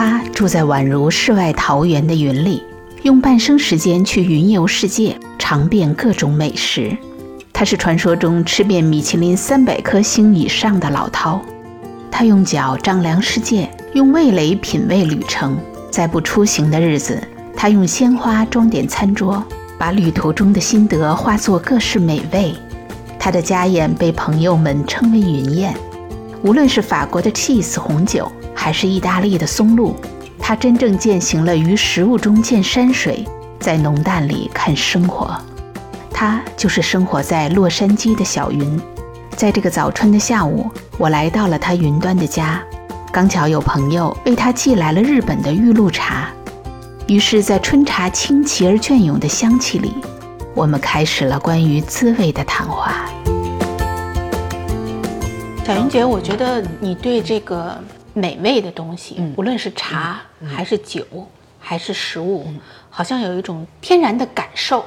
他住在宛如世外桃源的云里，用半生时间去云游世界，尝遍各种美食。他是传说中吃遍米其林三百颗星以上的老饕。他用脚丈量世界，用味蕾品味旅程。在不出行的日子，他用鲜花装点餐桌，把旅途中的心得化作各式美味。他的家宴被朋友们称为云宴。无论是法国的 cheese 红酒，还是意大利的松露，他真正践行了于食物中见山水，在浓淡里看生活。他就是生活在洛杉矶的小云。在这个早春的下午，我来到了他云端的家，刚巧有朋友为他寄来了日本的玉露茶。于是，在春茶清奇而隽永的香气里，我们开始了关于滋味的谈话。小云姐，我觉得你对这个美味的东西，无论是茶还是酒还是食物，好像有一种天然的感受。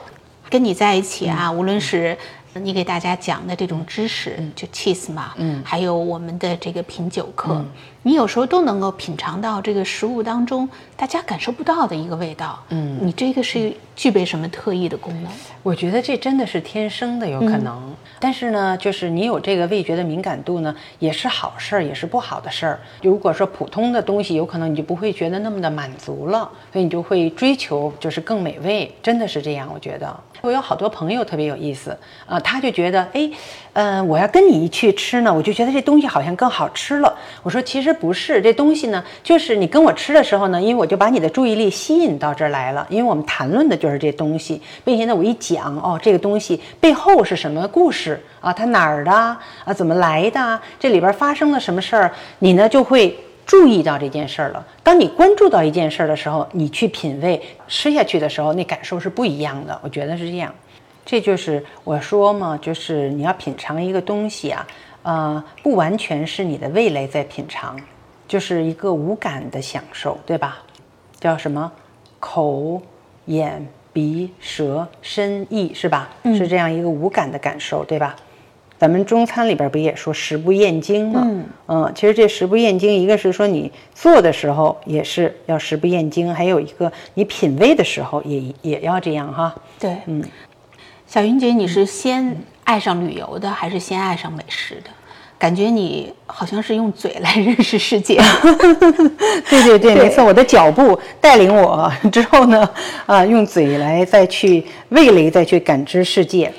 跟你在一起啊，无论是你给大家讲的这种知识，就 cheese 嘛，嗯，还有我们的这个品酒课，你有时候都能够品尝到这个食物当中大家感受不到的一个味道。嗯，你这个是具备什么特异的功能？我觉得这真的是天生的，有可能。但是呢，就是你有这个味觉的敏感度呢，也是好事儿，也是不好的事儿。如果说普通的东西，有可能你就不会觉得那么的满足了，所以你就会追求就是更美味，真的是这样，我觉得。我有好多朋友特别有意思啊，他就觉得，哎，嗯，我要跟你一去吃呢，我就觉得这东西好像更好吃了。我说其实不是，这东西呢，就是你跟我吃的时候呢，因为我就把你的注意力吸引到这儿来了，因为我们谈论的就是这东西，并且呢，我一讲哦，这个东西背后是什么故事啊，它哪儿的啊，怎么来的，这里边发生了什么事儿，你呢就会。注意到这件事儿了。当你关注到一件事儿的时候，你去品味吃下去的时候，那感受是不一样的。我觉得是这样。这就是我说嘛，就是你要品尝一个东西啊，呃，不完全是你的味蕾在品尝，就是一个无感的享受，对吧？叫什么？口、眼、鼻、舌、身、意，是吧？是这样一个无感的感受，对吧？咱们中餐里边不也说食不厌精吗？嗯嗯，其实这食不厌精，一个是说你做的时候也是要食不厌精，还有一个你品味的时候也也要这样哈。对，嗯，小云姐，你是先爱上旅游的，还是先爱上美食的？感觉你好像是用嘴来认识世界。对对对，没错，我的脚步带领我之后呢，啊，用嘴来再去味蕾再去感知世界。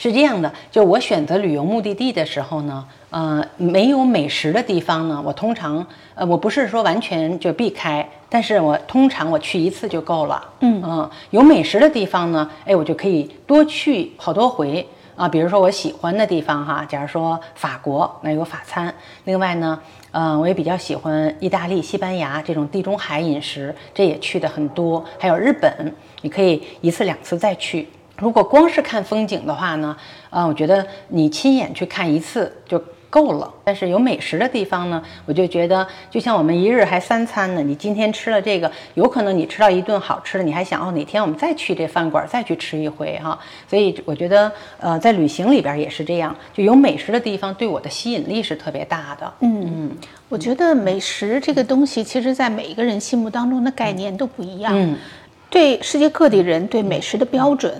是这样的，就我选择旅游目的地的时候呢，呃，没有美食的地方呢，我通常，呃，我不是说完全就避开，但是我通常我去一次就够了。嗯嗯，有美食的地方呢，哎，我就可以多去好多回啊。比如说我喜欢的地方哈，假如说法国，那有法餐；另外呢，嗯，我也比较喜欢意大利、西班牙这种地中海饮食，这也去的很多。还有日本，你可以一次两次再去。如果光是看风景的话呢，啊，我觉得你亲眼去看一次就够了。但是有美食的地方呢，我就觉得就像我们一日还三餐呢，你今天吃了这个，有可能你吃到一顿好吃的，你还想哦哪天我们再去这饭馆再去吃一回哈。所以我觉得，呃，在旅行里边也是这样，就有美食的地方对我的吸引力是特别大的。嗯嗯，我觉得美食这个东西，其实在每一个人心目当中的概念都不一样。嗯。对世界各地人对美食的标准，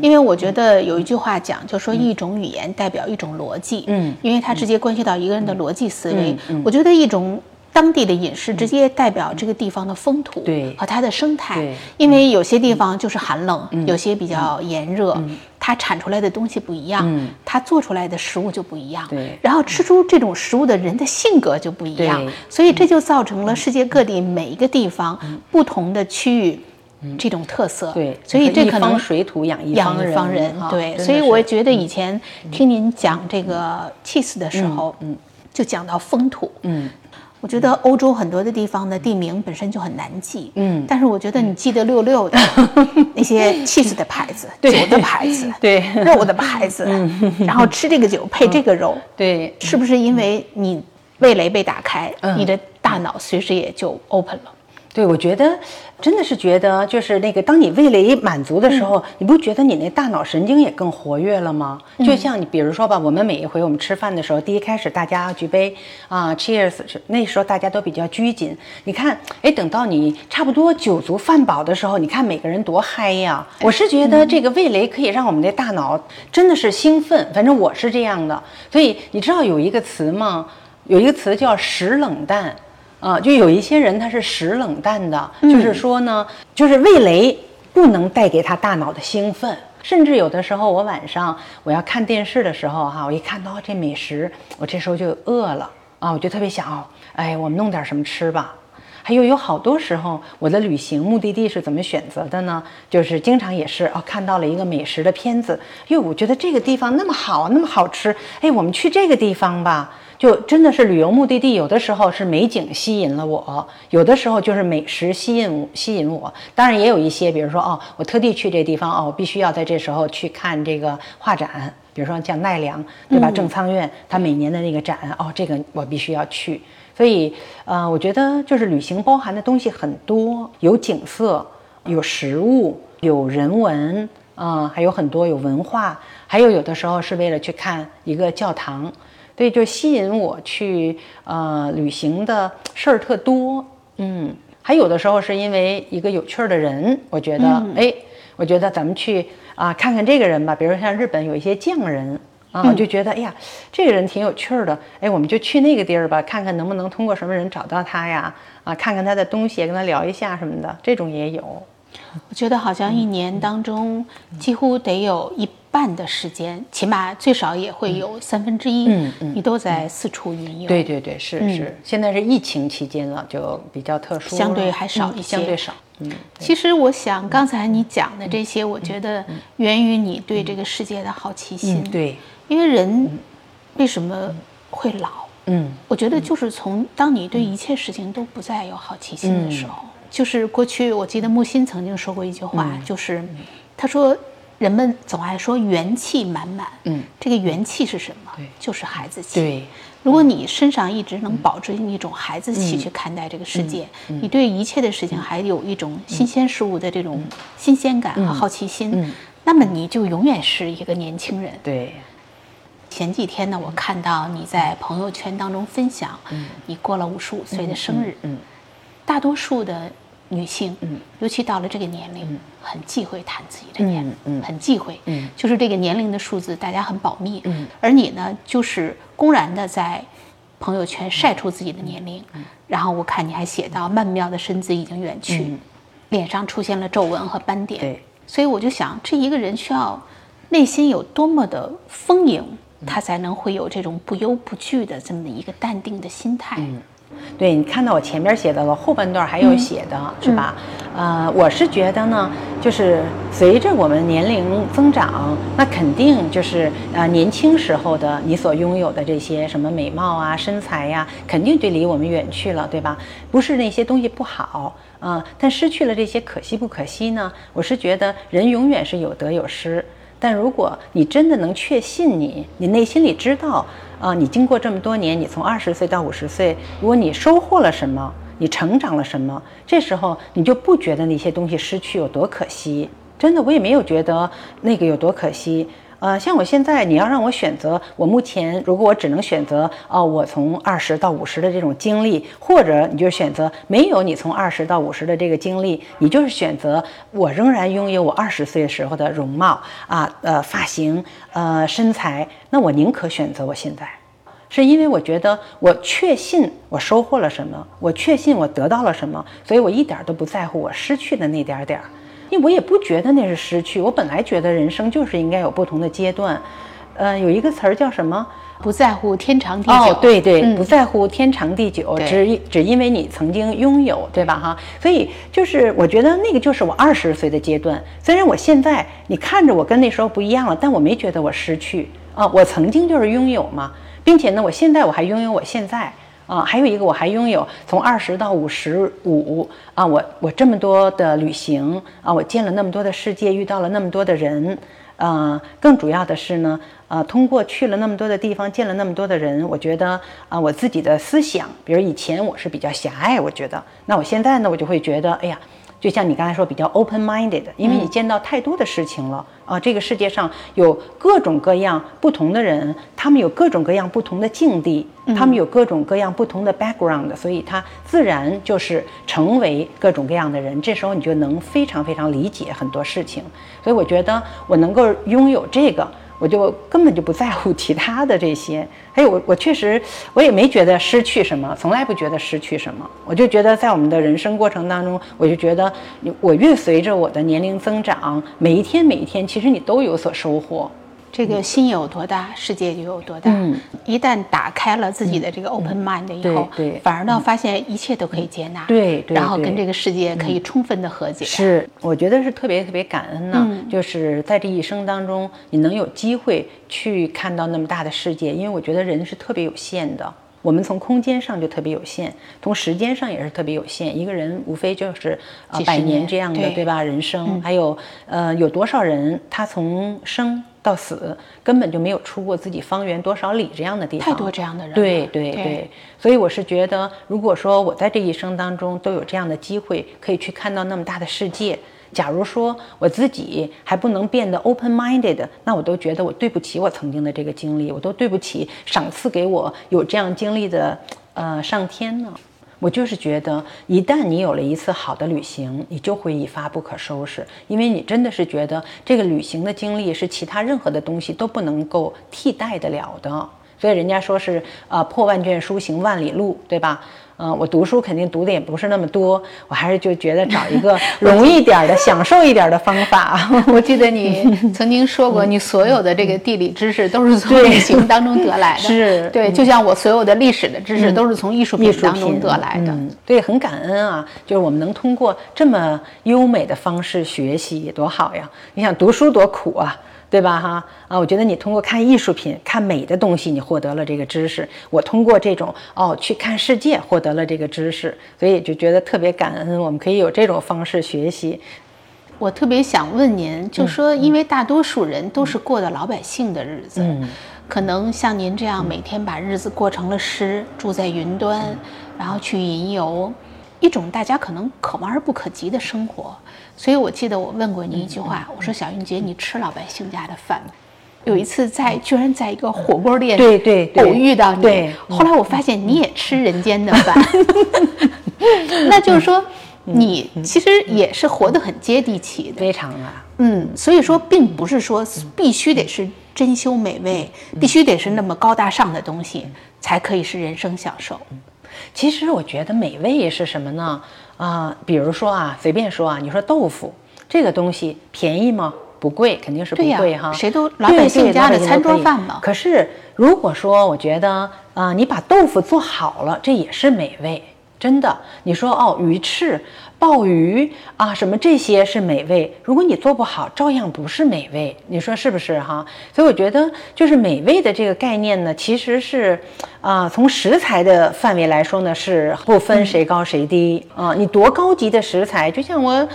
因为我觉得有一句话讲，就说一种语言代表一种逻辑，嗯，因为它直接关系到一个人的逻辑思维。我觉得一种当地的饮食直接代表这个地方的风土和它的生态，因为有些地方就是寒冷，有些比较炎热，它产出来的东西不一样，它做出来的食物就不一样，对，然后吃出这种食物的人的性格就不一样，所以这就造成了世界各地每一个地方不同的区域。这种特色，对，所以这可能水土养一方人，对，所以我觉得以前听您讲这个 cheese 的时候，嗯，就讲到风土，嗯，我觉得欧洲很多的地方的地名本身就很难记，嗯，但是我觉得你记得六六的，那些 cheese 的牌子、酒的牌子、对。肉的牌子，然后吃这个酒配这个肉，对，是不是因为你味蕾被打开，你的大脑随时也就 open 了？对，我觉得真的是觉得，就是那个，当你味蕾满足的时候，你不觉得你那大脑神经也更活跃了吗？就像你比如说吧，我们每一回我们吃饭的时候，第一开始大家举杯啊，Cheers，那时候大家都比较拘谨。你看，哎，等到你差不多酒足饭饱的时候，你看每个人多嗨呀！我是觉得这个味蕾可以让我们的大脑真的是兴奋，反正我是这样的。所以你知道有一个词吗？有一个词叫“食冷淡”。啊，就有一些人他是食冷淡的，就是说呢，就是味蕾不能带给他大脑的兴奋，甚至有的时候我晚上我要看电视的时候哈，我一看到这美食，我这时候就饿了啊，我就特别想哦，哎，我们弄点什么吃吧。还有有好多时候，我的旅行目的地是怎么选择的呢？就是经常也是哦，看到了一个美食的片子，哟，我觉得这个地方那么好，那么好吃，哎，我们去这个地方吧。就真的是旅游目的地，有的时候是美景吸引了我，有的时候就是美食吸引吸引我。当然也有一些，比如说哦，我特地去这地方哦，我必须要在这时候去看这个画展，比如说像奈良，对吧？正仓院它每年的那个展哦，这个我必须要去。所以呃，我觉得就是旅行包含的东西很多，有景色，有食物，有人文，嗯，还有很多有文化，还有有的时候是为了去看一个教堂。对，就吸引我去呃旅行的事儿特多，嗯，还有的时候是因为一个有趣儿的人，我觉得，哎，我觉得咱们去啊看看这个人吧，比如像日本有一些匠人啊，我就觉得，哎呀，这个人挺有趣儿的，哎，我们就去那个地儿吧，看看能不能通过什么人找到他呀，啊，看看他的东西，跟他聊一下什么的，这种也有。我觉得好像一年当中几乎得有一。半的时间，起码最少也会有三分之一，嗯嗯，你都在四处云游。对对对，是是。现在是疫情期间了，就比较特殊，相对还少一些，相对少。嗯，其实我想刚才你讲的这些，我觉得源于你对这个世界的好奇心。对，因为人为什么会老？嗯，我觉得就是从当你对一切事情都不再有好奇心的时候，就是过去我记得木心曾经说过一句话，就是他说。人们总爱说元气满满，嗯，这个元气是什么？对，就是孩子气。对，如果你身上一直能保持一种孩子气去看待这个世界，你对一切的事情还有一种新鲜事物的这种新鲜感和好奇心，那么你就永远是一个年轻人。对。前几天呢，我看到你在朋友圈当中分享，你过了五十五岁的生日，嗯，大多数的。女性，嗯，尤其到了这个年龄，很忌讳谈自己的年龄，嗯，很忌讳，嗯，就是这个年龄的数字，大家很保密，嗯，而你呢，就是公然的在朋友圈晒出自己的年龄，然后我看你还写到曼妙的身姿已经远去，脸上出现了皱纹和斑点，对，所以我就想，这一个人需要内心有多么的丰盈，他才能会有这种不忧不惧的这么一个淡定的心态。对你看到我前边写的了，后半段还有写的是吧？呃，我是觉得呢，就是随着我们年龄增长，那肯定就是呃年轻时候的你所拥有的这些什么美貌啊、身材呀，肯定就离我们远去了，对吧？不是那些东西不好，嗯，但失去了这些可惜不可惜呢？我是觉得人永远是有得有失。但如果你真的能确信你，你内心里知道，啊，你经过这么多年，你从二十岁到五十岁，如果你收获了什么，你成长了什么，这时候你就不觉得那些东西失去有多可惜。真的，我也没有觉得那个有多可惜。呃，像我现在，你要让我选择，我目前如果我只能选择，哦，我从二十到五十的这种经历，或者你就选择没有你从二十到五十的这个经历，你就是选择我仍然拥有我二十岁时候的容貌啊，呃，发型，呃，身材，那我宁可选择我现在，是因为我觉得我确信我收获了什么，我确信我得到了什么，所以我一点都不在乎我失去的那点点儿。因为我也不觉得那是失去，我本来觉得人生就是应该有不同的阶段，呃，有一个词儿叫什么？不在乎天长地久。哦，对对，不在乎天长地久，只只因为你曾经拥有，对吧？哈，所以就是我觉得那个就是我二十岁的阶段。虽然我现在你看着我跟那时候不一样了，但我没觉得我失去啊，我曾经就是拥有嘛，并且呢，我现在我还拥有我现在。啊，还有一个我还拥有从二十到五十五啊，我我这么多的旅行啊，我见了那么多的世界，遇到了那么多的人，啊，更主要的是呢，啊，通过去了那么多的地方，见了那么多的人，我觉得啊，我自己的思想，比如以前我是比较狭隘，我觉得，那我现在呢，我就会觉得，哎呀。就像你刚才说，比较 open-minded，因为你见到太多的事情了啊。这个世界上有各种各样不同的人，他们有各种各样不同的境地，他们有各种各样不同的 background，所以他自然就是成为各种各样的人。这时候你就能非常非常理解很多事情。所以我觉得我能够拥有这个。我就根本就不在乎其他的这些，还有我我确实我也没觉得失去什么，从来不觉得失去什么。我就觉得在我们的人生过程当中，我就觉得我越随着我的年龄增长，每一天每一天，其实你都有所收获。这个心有多大，世界就有多大。嗯，一旦打开了自己的这个 open mind 以后，对，反而呢，发现一切都可以接纳。对，然后跟这个世界可以充分的和解。是，我觉得是特别特别感恩呢。就是在这一生当中，你能有机会去看到那么大的世界，因为我觉得人是特别有限的。我们从空间上就特别有限，从时间上也是特别有限。一个人无非就是呃百年这样的，对吧？人生还有呃有多少人他从生。到死根本就没有出过自己方圆多少里这样的地方，太多这样的人。对对对，所以我是觉得，如果说我在这一生当中都有这样的机会，可以去看到那么大的世界，假如说我自己还不能变得 open-minded，那我都觉得我对不起我曾经的这个经历，我都对不起赏赐给我有这样经历的呃上天呢。我就是觉得，一旦你有了一次好的旅行，你就会一发不可收拾，因为你真的是觉得这个旅行的经历是其他任何的东西都不能够替代得了的。所以人家说是，呃，破万卷书，行万里路，对吧？嗯，我读书肯定读的也不是那么多，我还是就觉得找一个 容易点的、享受一点的方法。我记得你曾经说过，你所有的这个地理知识都是从旅行当中得来的。是对，就像我所有的历史的知识都是从艺术品当中得来的。对，很感恩啊，就是我们能通过这么优美的方式学习，多好呀！你想读书多苦啊。对吧？哈啊，我觉得你通过看艺术品、看美的东西，你获得了这个知识。我通过这种哦去看世界，获得了这个知识，所以就觉得特别感恩。我们可以有这种方式学习。我特别想问您，就说因为大多数人都是过的老百姓的日子，可能像您这样每天把日子过成了诗，住在云端，然后去云游。一种大家可能可望而不可及的生活，所以我记得我问过你一句话，我说小云姐，你吃老百姓家的饭吗？有一次在居然在一个火锅店对对偶遇到你，对，后来我发现你也吃人间的饭，那就是说你其实也是活得很接地气的，非常啊，嗯，所以说并不是说必须得是珍馐美味，必须得是那么高大上的东西才可以是人生享受。其实我觉得美味是什么呢？啊，比如说啊，随便说啊，你说豆腐这个东西便宜吗？不贵，肯定是不贵哈。谁都老百姓家的餐桌饭嘛。可是如果说我觉得啊，你把豆腐做好了，这也是美味。真的，你说哦，鱼翅、鲍鱼啊，什么这些是美味。如果你做不好，照样不是美味。你说是不是哈？所以我觉得，就是美味的这个概念呢，其实是，啊，从食材的范围来说呢，是不分谁高谁低啊。你多高级的食材，就像我。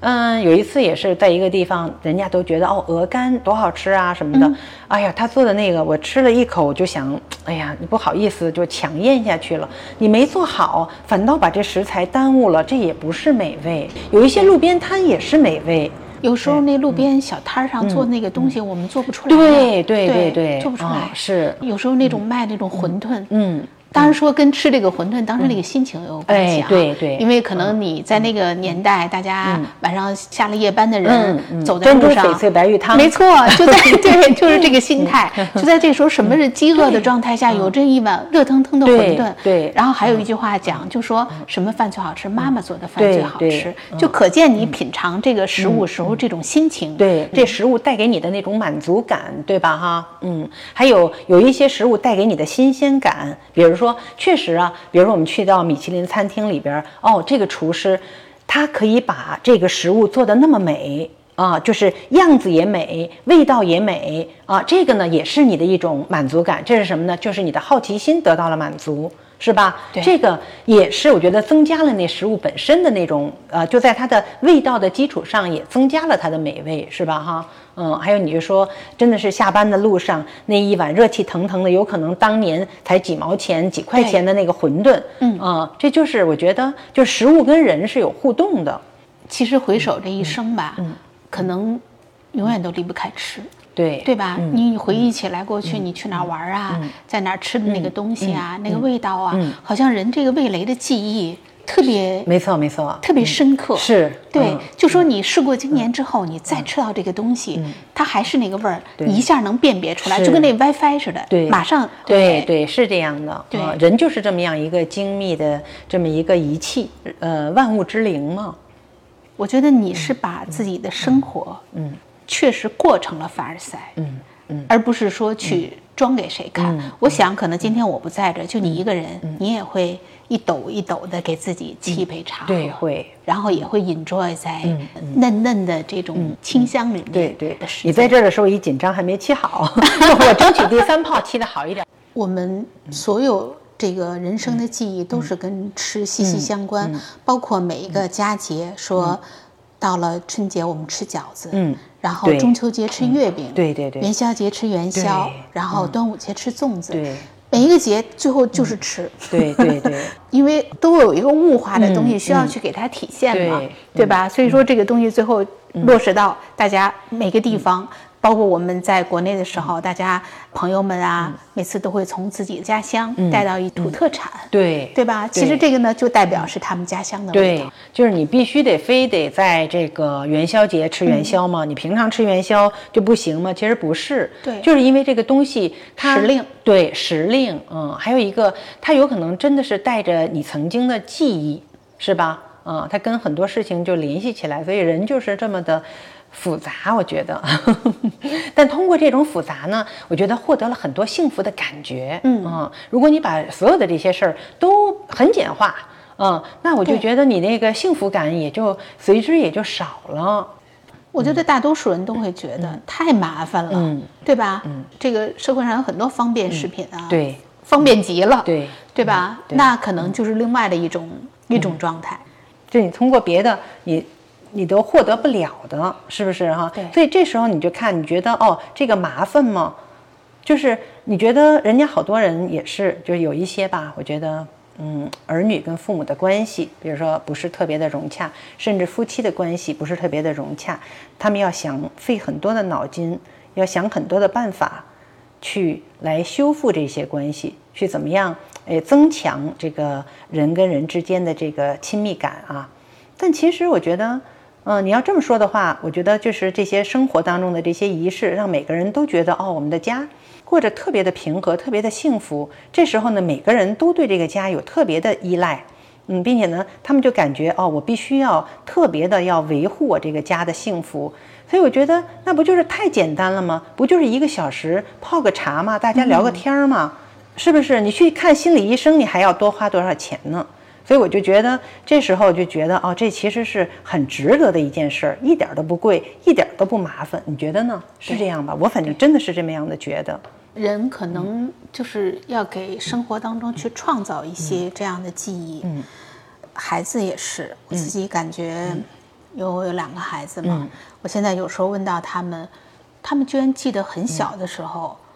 嗯，有一次也是在一个地方，人家都觉得哦，鹅肝多好吃啊什么的。哎呀，他做的那个，我吃了一口，我就想，哎呀，你不好意思，就强咽下去了。你没做好，反倒把这食材耽误了，这也不是美味。有一些路边摊也是美味，有时候那路边小摊上做那个东西，我们做不出来。对对对对，做不出来。是，有时候那种卖那种馄饨，嗯。当然说跟吃这个馄饨当时那个心情有关系啊，对对，因为可能你在那个年代，大家晚上下了夜班的人走在路上，翡翠白玉汤，没错，就在 对，就是这个心态，就在这时候，什么是饥饿的状态下有这一碗热腾腾的馄饨，对，然后还有一句话讲，就说什么饭最好吃，妈妈做的饭最好吃，就可见你品尝这个食物时候这种心情，对，这食物带给你的那种满足感，对吧？哈，嗯，还有有一些食物带给你的新鲜感，比如。说确实啊，比如说我们去到米其林餐厅里边，哦，这个厨师他可以把这个食物做的那么美啊，就是样子也美，味道也美啊，这个呢也是你的一种满足感。这是什么呢？就是你的好奇心得到了满足。是吧？对这个也是我觉得增加了那食物本身的那种呃，就在它的味道的基础上也增加了它的美味，是吧？哈，嗯，还有你就说，真的是下班的路上那一碗热气腾腾的，有可能当年才几毛钱、几块钱的那个馄饨，嗯啊、这就是我觉得，就食物跟人是有互动的，其实回首这一生吧，可能永远都离不开吃。对。对吧？你回忆起来过去，你去哪儿玩啊，在哪儿吃的那个东西啊，那个味道啊，好像人这个味蕾的记忆特别没错没错，特别深刻。是。对嗯，就说你事过经年之后，你再吃到这个东西，它还是那个味儿，你一下能辨别出来，就跟那 WiFi 似的，对马上对对，是这样的。对啊人就是这么样一个精密的这么一个仪器，呃，万物之灵嘛。我觉得你是把自己的生活，嗯，确实过成了凡尔赛，嗯嗯，而不是说去装给谁看。我想，可能今天我不在这儿，就你一个人，你也会一抖一抖的给自己沏一杯茶喝，对，会。然后也会 enjoy 在嫩嫩的这种清香里面对对。的你在这儿的时候一紧张还没沏好，我争取第三泡沏的好一点。我们所有这个人生的记忆都是跟吃息息相关，包括每一个佳节，说到了春节我们吃饺子，嗯，然后中秋节吃月饼，对对对元宵节吃元宵，然后端午节吃粽子，对每一个节最后就是吃，对对对，因为都有一个物化的东西需要去给它体现嘛，对吧？所以说这个东西最后落实到大家每个地方。包括我们在国内的时候，大家朋友们啊，每次都会从自己的家乡带到一土特产，对对吧？其实这个呢，就代表是他们家乡的味对道。，就是你必须得非得在这个元宵节吃元宵吗？你平常吃元宵就不行吗？其实不是，对就是因为这个东西它时令，对时令，嗯，还有一个它有可能真的是带着你曾经的记忆，是吧？嗯，它跟很多事情就联系起来，所以人就是这么的。复杂，我觉得，但通过这种复杂呢，我觉得获得了很多幸福的感觉。嗯。如果你把所有的这些事儿都很简化，嗯，那我就觉得你那个幸福感也就随之也就少了。我觉得大多数人都会觉得太麻烦了，嗯。对吧？嗯。这个社会上有很多方便食品啊，，对。方便极了，对，对吧？对。那可能就是另外的一种一种状态。就你通过别的，你你都获得不了的，是不是哈？对所以这时候你就看，你觉得哦，这个麻烦吗？就是你觉得人家好多人也是，就是有一些吧，我觉得。嗯，儿女跟父母的关系，比如说不是特别的融洽，甚至夫妻的关系不是特别的融洽，他们要想费很多的脑筋，要想很多的办法，去来修复这些关系，去怎么样，诶，增强这个人跟人之间的这个亲密感啊。但其实我觉得，嗯、你要这么说的话，我觉得就是这些生活当中的这些仪式，让每个人都觉得哦，我们的家过着特别的平和，特别的幸福。这时候呢，每个人都对这个家有特别的依赖。嗯，并且呢，他们就感觉哦，我必须要特别的要维护我这个家的幸福，所以我觉得那不就是太简单了吗？不就是一个小时泡个茶吗？大家聊个天儿吗？是不是？你去看心理医生，你还要多花多少钱呢？所以我就觉得这时候就觉得哦，这其实是很值得的一件事儿，一点儿都不贵，一点儿都不麻烦。你觉得呢？是这样吧？我反正真的是这么样的觉得。人可能就是要给生活当中去创造一些这样的记忆。嗯，孩子也是，我自己感觉，因为我有两个孩子嘛，我现在有时候问到他们，他们居然记得很小的时候，嗯，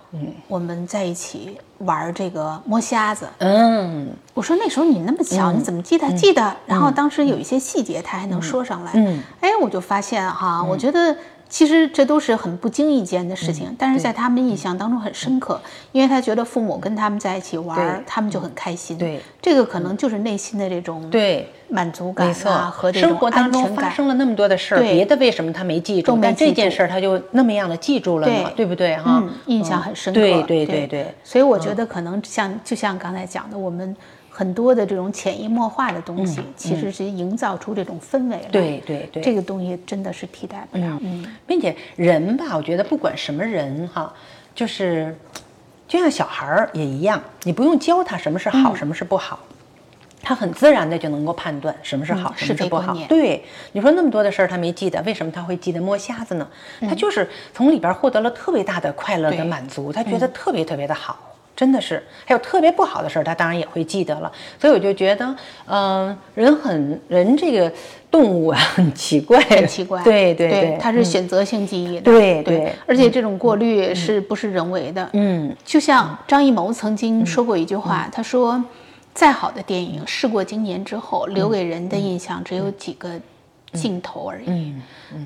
我们在一起玩这个摸瞎子。嗯我说那时候你那么小，你怎么记得？记得。然后当时有一些细节他还能说上来。嗯哎，我就发现哈，我觉得其实这都是很不经意间的事情，但是在他们印象当中很深刻，因为他觉得父母跟他们在一起玩，他们就很开心。对，这个可能就是内心的这种对，满足感啊和这种生活当中发生了那么多的事儿，对。别的为什么他没记住？但这件事儿他就那么样的记住了呢，对。对不对哈？嗯，印象很深刻。对对对对。对，所以我觉得可能像就像刚才讲的，我们很多的这种潜移默化的东西，其实是营造出这种氛围来。嗯对对对这个东西真的是替代不了。嗯，并且人吧，我觉得不管什么人哈，就是就像小孩儿也一样，你不用教他什么是嗯好，什么是不好。他很自然的就能够判断什么是好，嗯什么是不好。对，你说那么多的事儿他没记得，为什么他会记得摸瞎子呢？他就是从里边获得了特别大的快乐的满足，他觉得特别特别的好。真的是，还有特别不好的事儿，他当然也会记得了。所以我就觉得，嗯，人很人这个动物啊，很奇怪，很奇怪。对对对，它是选择性记忆的。对对，而且这种过滤是不是人为的？嗯，就像张艺谋曾经说过一句话，他说：“再好的电影，事过经年之后，留给人的印象只有几个。”镜头而已，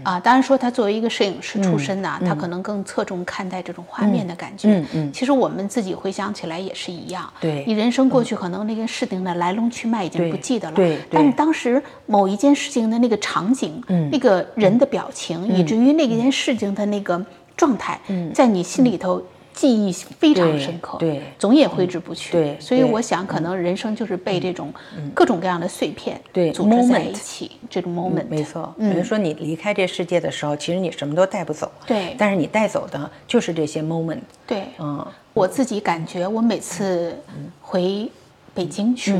啊，当然说他作为一个摄影师出身呐，他可能更侧重看待这种画面的感觉。嗯嗯，其实我们自己回想起来也是一样。对，你人生过去可能那件事情的来龙去脉已经不记得了。对，但是当时某一件事情的那个场景，那个人的表情，以至于那件事情的那个状态，在你心里头。记忆非常深刻，对，总也挥之不去。对，所以我想，可能人生就是被这种各种各样的碎片对组织在一起，这种 moment。没错，比如说你离开这世界的时候，其实你什么都带不走，对，但是你带走的就是这些 moment。对，嗯，我自己感觉，我每次回北京去，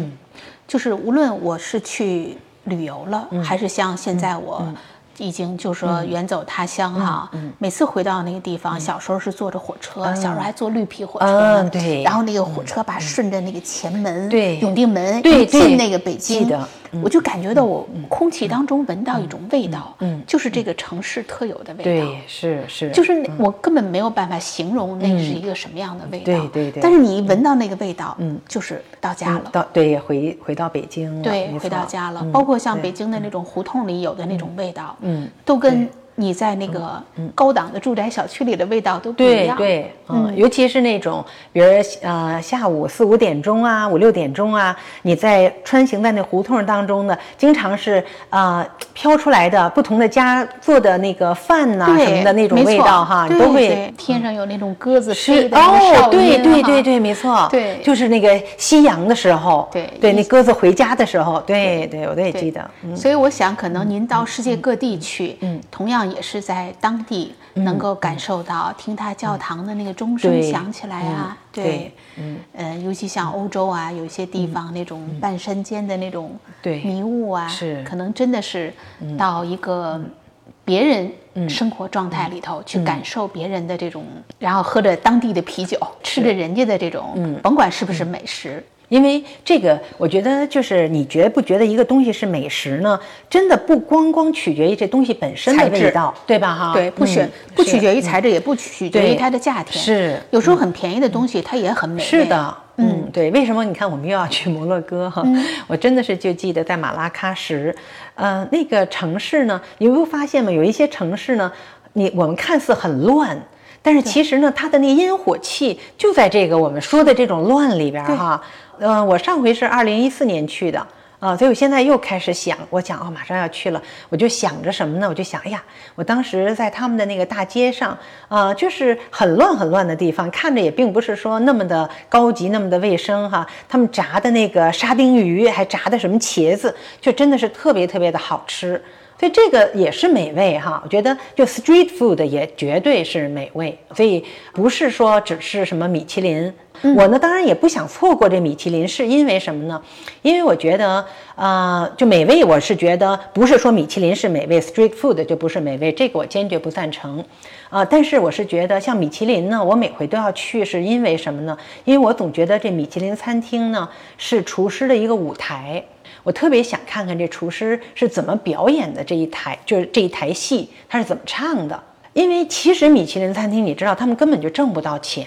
就是无论我是去旅游了，还是像现在我。已经就说远走他乡哈，每次回到那个地方，小时候是坐着火车，小时候还坐绿皮火车，对，然后那个火车把顺着那个前门，对，永定门对进那个北京，的，我就感觉到我空气当中闻到一种味道，嗯，就是这个城市特有的味道，对，是是，就是我根本没有办法形容那是一个什么样的味道，对对对，但是你一闻到那个味道，嗯，就是到家了，到对回回到北京，对，回到家了，包括像北京的那种胡同里有的那种味道。嗯，都跟你在那个高档的住宅小区里的味道都不一样。对对，嗯，尤其是那种，比如呃下午四五点钟啊，五六点钟啊，你在穿行在那胡同当中呢，经常是啊飘出来的不同的家做的那个饭呐什么的那种味道哈，都会天上有那种鸽子飞的哦，对对对对，没错，对，就是那个夕阳的时候，对对，那鸽子回家的时候，对对，我都也记得。所以我想，可能您到世界各地去，嗯，同样。也是在当地能够感受到，听他教堂的那个钟声响起来啊，对，嗯，呃，尤其像欧洲啊，有一些地方那种半山间的那种迷雾啊，是可能真的是到一个别人生活状态里头去感受别人的这种，然后喝着当地的啤酒，吃着人家的这种，甭管是不是美食。因为这个，我觉得就是你觉不觉得一个东西是美食呢？真的不光光取决于这东西本身的味道，对吧？哈，对，不选不取决于材质，也不取决于它的价钱。是，有时候很便宜的东西它也很美。是的，嗯，对。为什么？你看，我们又要去摩洛哥哈，我真的是就记得在马拉喀什，呃，那个城市呢，你会发现吗？有一些城市呢，你我们看似很乱。但是其实呢，它的那烟火气就在这个我们说的这种乱里边哈。嗯，我上回是二零一四年去的啊，所以我现在又开始想，我想哦，马上要去了，我就想着什么呢？我就想，哎呀，我当时在他们的那个大街上啊，就是很乱很乱的地方，看着也并不是说那么的高级，那么的卫生哈。他们炸的那个沙丁鱼，还炸的什么茄子，就真的是特别特别的好吃。所以这个也是美味哈，我觉得就 street food 也绝对是美味，所以不是说只是什么米其林。我呢当然也不想错过这米其林，是因为什么呢？因为我觉得，呃，就美味，我是觉得不是说米其林是美味，street food 就不是美味，这个我坚决不赞成。啊，但是我是觉得像米其林呢，我每回都要去，是因为什么呢？因为我总觉得这米其林餐厅呢是厨师的一个舞台。我特别想看看这厨师是怎么表演的这一台，就是这一台戏，他是怎么唱的？因为其实米其林餐厅，你知道，他们根本就挣不到钱，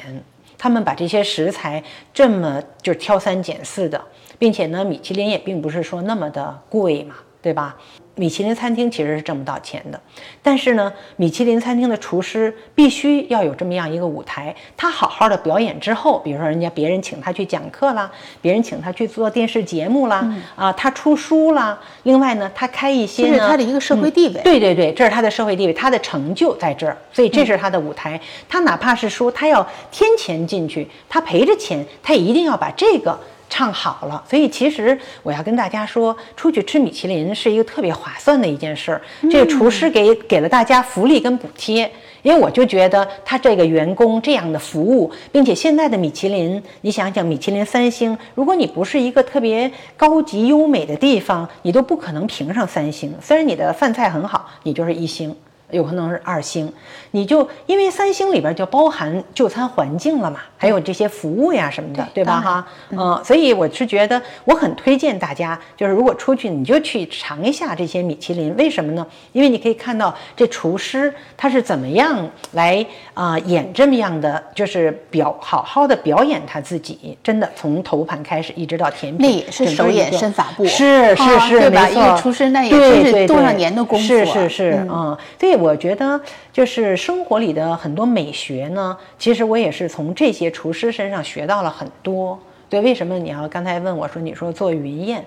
他们把这些食材这么就是挑三拣四的，并且呢，米其林也并不是说那么的贵嘛，对吧？米其林餐厅其实是挣不到钱的，但是呢，米其林餐厅的厨师必须要有这么样一个舞台，他好好的表演之后，比如说人家别人请他去讲课啦，别人请他去做电视节目啦，啊，他出书啦，另外呢，他开一些，这是他的一个社会地位，对对对，这是他的社会地位，他的成就在这儿，所以这是他的舞台，他哪怕是说他要添钱进去，他赔着钱，他也一定要把这个。唱好了，所以其实我要跟大家说，出去吃米其林是一个特别划算的一件事儿。这个厨师给给了大家福利跟补贴，因为我就觉得他这个员工这样的服务，并且现在的米其林，你想想米其林三星，如果你不是一个特别高级优美的地方，你都不可能评上三星。虽然你的饭菜很好，你就是一星。有可能是二星，你就因为三星里边就包含就餐环境了嘛，还有这些服务呀什么的，对吧？哈，嗯，所以我是觉得我很推荐大家，就是如果出去你就去尝一下这些米其林，为什么呢？因为你可以看到这厨师他是怎么样来啊演这么样的，就是表好好的表演他自己，真的从头盘开始一直到甜品，那也是手眼身法步，是是是，对吧？一个厨师那也是多少年的功夫，是是是，嗯，所以。我觉得就是生活里的很多美学呢，其实我也是从这些厨师身上学到了很多。对，为什么你要刚才问我说，你说做云宴，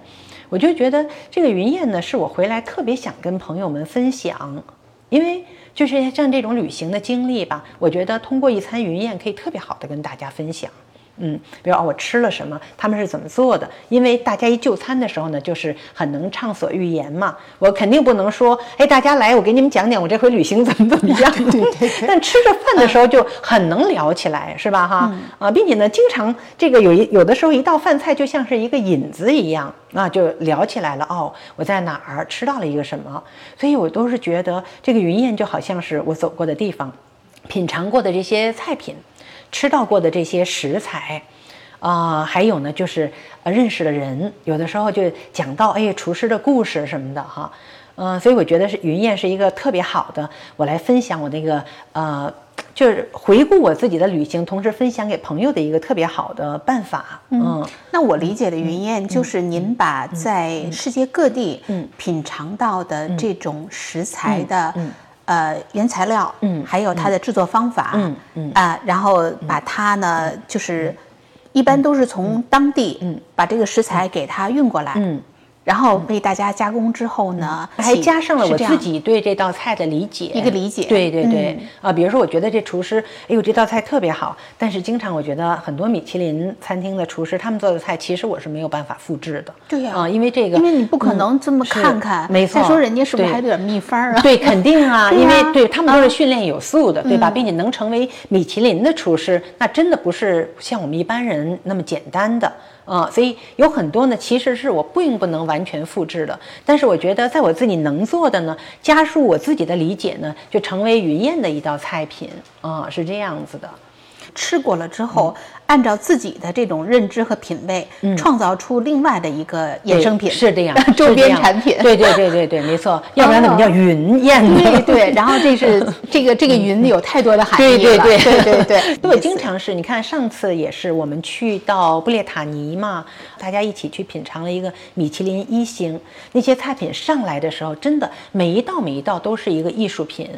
我就觉得这个云宴呢，是我回来特别想跟朋友们分享，因为就是像这种旅行的经历吧，我觉得通过一餐云宴可以特别好的跟大家分享。嗯，比如啊，我吃了什么，他们是怎么做的？因为大家一就餐的时候呢，就是很能畅所欲言嘛。我肯定不能说，哎，大家来，我给你们讲讲我这回旅行怎么怎么样。对对。但吃着饭的时候就很能聊起来，是吧？哈啊，并且呢，经常这个有一有的时候一道饭菜就像是一个引子一样，那就聊起来了。哦，我在哪儿吃到了一个什么？所以我都是觉得这个云宴就好像是我走过的地方，品尝过的这些菜品。吃到过的这些食材，啊，还有呢，就是呃认识的人，有的时候就讲到哎厨师的故事什么的哈，嗯，所以我觉得是云燕是一个特别好的，我来分享我那个呃，就是回顾我自己的旅行，同时分享给朋友的一个特别好的办法。嗯，那我理解的云燕就是您把在世界各地品尝到的这种食材的。呃，原材料，嗯，还有它的制作方法，嗯嗯啊，然后把它呢，就是一般都是从当地，嗯，把这个食材给它运过来，嗯。然后为大家加工之后呢，还加上了我自己对这道菜的理解，一个理解。对对对，啊，比如说我觉得这厨师，哎呦这道菜特别好，但是经常我觉得很多米其林餐厅的厨师他们做的菜，其实我是没有办法复制的。对呀，啊，因为这个，因为你不可能这么看看，没错。再说人家是不是还有点秘方啊？对，肯定啊，因为对他们都是训练有素的，对吧？并且能成为米其林的厨师，那真的不是像我们一般人那么简单的。啊，所以有很多呢，其实是我并不能完完全复制的。但是我觉得，在我自己能做的呢，加入我自己的理解呢，就成为云燕的一道菜品啊，是这样子的。吃过了之后，按照自己的这种认知和品味，创造出另外的一个衍生品，是这样，周边产品。对对对对对，没错。要不然怎么叫云宴呢？对对。然后这是这个这个云有太多的含义了。对对对对对。对，经常是你看上次也是我们去到布列塔尼嘛，大家一起去品尝了一个米其林一星，那些菜品上来的时候，真的每一道每一道都是一个艺术品。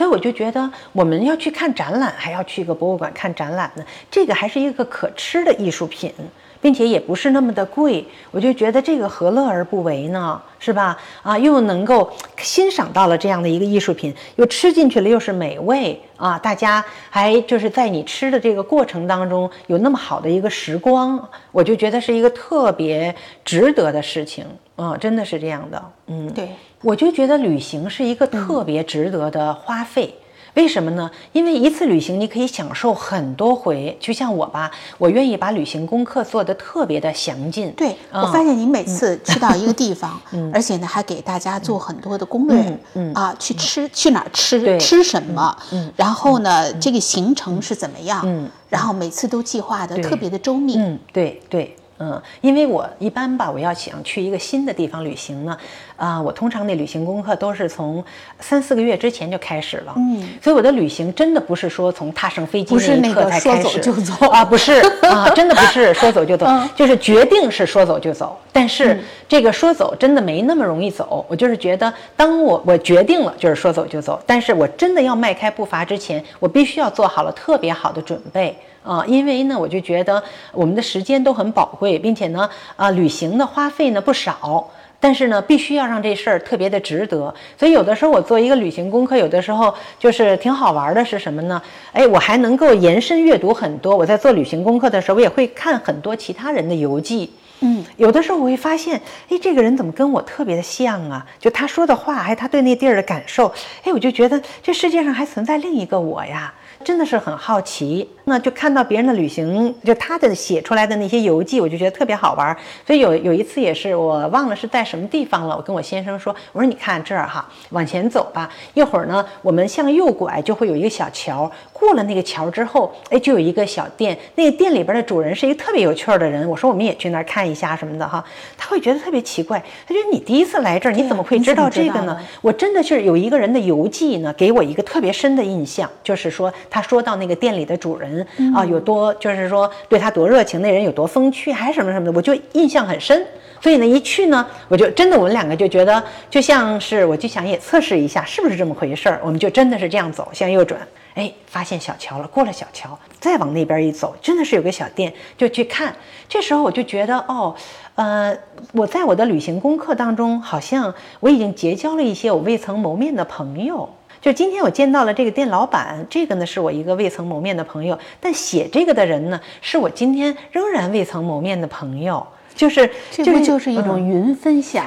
所以我就觉得我们要去看展览，还要去一个博物馆看展览呢。这个还是一个可吃的艺术品，并且也不是那么的贵。我就觉得这个何乐而不为呢？是吧？啊，又能够欣赏到了这样的一个艺术品，又吃进去了，又是美味啊！大家还就是在你吃的这个过程当中有那么好的一个时光，我就觉得是一个特别值得的事情。嗯，真的是这样的。嗯，对。我就觉得旅行是一个特别值得的花费，为什么呢？因为一次旅行你可以享受很多回。就像我吧，我愿意把旅行功课做得特别的详尽。对我发现你每次去到一个地方，而且呢还给大家做很多的攻略，嗯啊，去吃去哪儿吃吃什么，嗯，然后呢这个行程是怎么样，嗯，然后每次都计划的特别的周密，嗯，对对。嗯，因为我一般吧，我要想去一个新的地方旅行呢，啊，我通常那旅行功课都是从三四个月之前就开始了。嗯，所以我的旅行真的不是说从踏上飞机那一刻才开始说走就走啊，不是啊，真的不是说走就走，就是决定是说走就走，但是这个说走真的没那么容易走。我就是觉得，当我我决定了就是说走就走，但是我真的要迈开步伐之前，我必须要做好了特别好的准备。啊，因为呢，我就觉得我们的时间都很宝贵，并且呢，啊，旅行的花费呢不少，但是呢，必须要让这事儿特别的值得。所以有的时候我做一个旅行功课，有的时候就是挺好玩的，是什么呢？哎，我还能够延伸阅读很多。我在做旅行功课的时候，我也会看很多其他人的游记。嗯，有的时候我会发现，哎，这个人怎么跟我特别的像啊？就他说的话，还有他对那地儿的感受，哎，我就觉得这世界上还存在另一个我呀。真的是很好奇。那就看到别人的旅行，就他的写出来的那些游记，我就觉得特别好玩。所以有有一次也是我忘了是在什么地方了，我跟我先生说，我说你看这儿哈，往前走吧，一会儿呢，我们向右拐就会有一个小桥，过了那个桥之后，哎，就有一个小店，那个店里边的主人是一个特别有趣儿的人。我说我们也去那儿看一下什么的哈，他会觉得特别奇怪，他觉得你第一次来这儿，你怎么会知道这个呢？我真的是有一个人的游记呢，给我一个特别深的印象，就是说他说到那个店里的主人啊有多，就是说对他多热情，那人有多风趣，还是什么什么的，我就印象很深。所以呢，一去呢，我就真的我们两个就觉得就像是，我就想也测试一下是不是这么回事儿，我们就真的是这样走，向右转，哎，发现小桥了，过了小桥，再往那边一走，真的是有个小店，就去看。这时候我就觉得，哦，呃，我在我的旅行功课当中，好像我已经结交了一些我未曾谋面的朋友。就今天我见到了这个店老板，这个呢是我一个未曾谋面的朋友，但写这个的人呢，是我今天仍然未曾谋面的朋友。就是，这不就是一种云分享？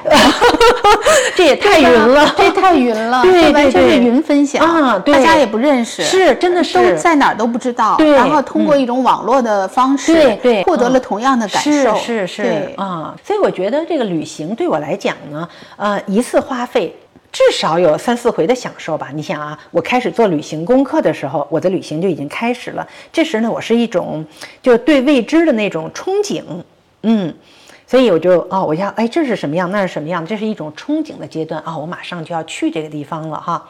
这也 太云了，这太云了，对，完全是云分享啊！大家也不认识，是真的是。都在哪儿都不知道。对，然后通过一种网络的方式，对对，获得了同样的感受，是是是。啊！所以我觉得这个旅行对我来讲呢，呃，一次花费至少有三四回的享受吧。你想啊，我开始做旅行功课的时候，我的旅行就已经开始了。这时呢，我是一种就对未知的那种憧憬，嗯。所以我就哦，我要哎，这是什么样？那是什么样？这是一种憧憬的阶段啊！我马上就要去这个地方了哈。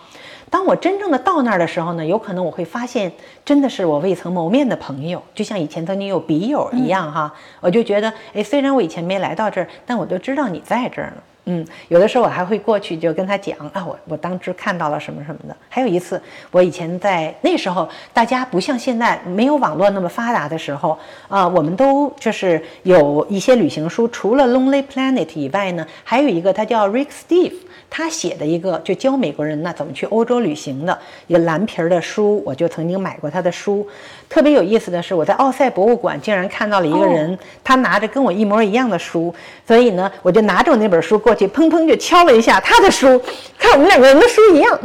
当我真正的到那儿的时候呢，有可能我会发现，真的是我未曾谋面的朋友，就像以前曾经有笔友一样哈。我就觉得哎，虽然我以前没来到这儿，但我都知道你在这儿呢。嗯，有的时候我还会过去就跟他讲啊，我我当时看到了什么什么的。还有一次，我以前在那时候，大家不像现在没有网络那么发达的时候啊，我们都就是有一些旅行书，除了 Lonely Planet 以外呢，还有一个他叫 Rick Steve。他写的一个就教美国人呢怎么去欧洲旅行的一个蓝皮儿的书，我就曾经买过他的书。特别有意思的是，我在奥赛博物馆竟然看到了一个人，他拿着跟我一模一样的书，所以呢，我就拿着我那本书过去，砰砰就敲了一下他的书，看我们两个人的书一样，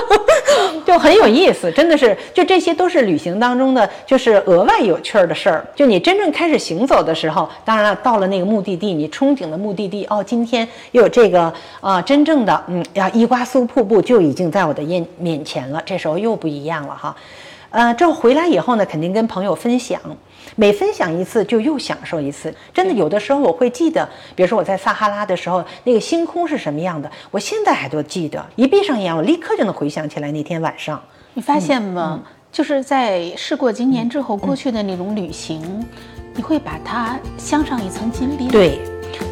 就很有意思。真的是，就这些都是旅行当中的就是额外有趣儿的事儿。就你真正开始行走的时候，当然了，到了那个目的地，你憧憬的目的地，哦，今天又有这个啊。真正的嗯呀，伊瓜苏瀑布就已经在我的眼面前了，这时候又不一样了哈。呃，这回来以后呢，肯定跟朋友分享，每分享一次就又享受一次。真的，有的时候我会记得，比如说我在撒哈拉的时候，那个星空是什么样的，我现在还都记得。一闭上眼，我立刻就能回想起来那天晚上。你发现吗？就是在事过经年之后，过去的那种旅行，你会把它镶上一层金边。对。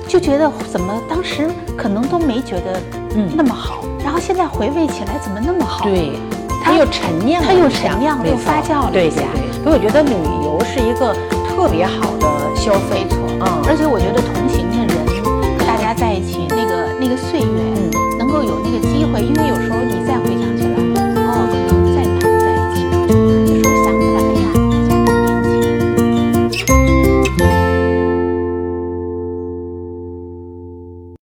就觉得怎么当时可能都没觉得嗯那么好，然后现在回味起来怎么那么好？对，它又陈酿，它又陈酿，又发酵了一下。所以我觉得旅游是一个特别好的消费，错嗯，而且我觉得同行的人，大家在一起那个那个岁月，能够有那个机会，因为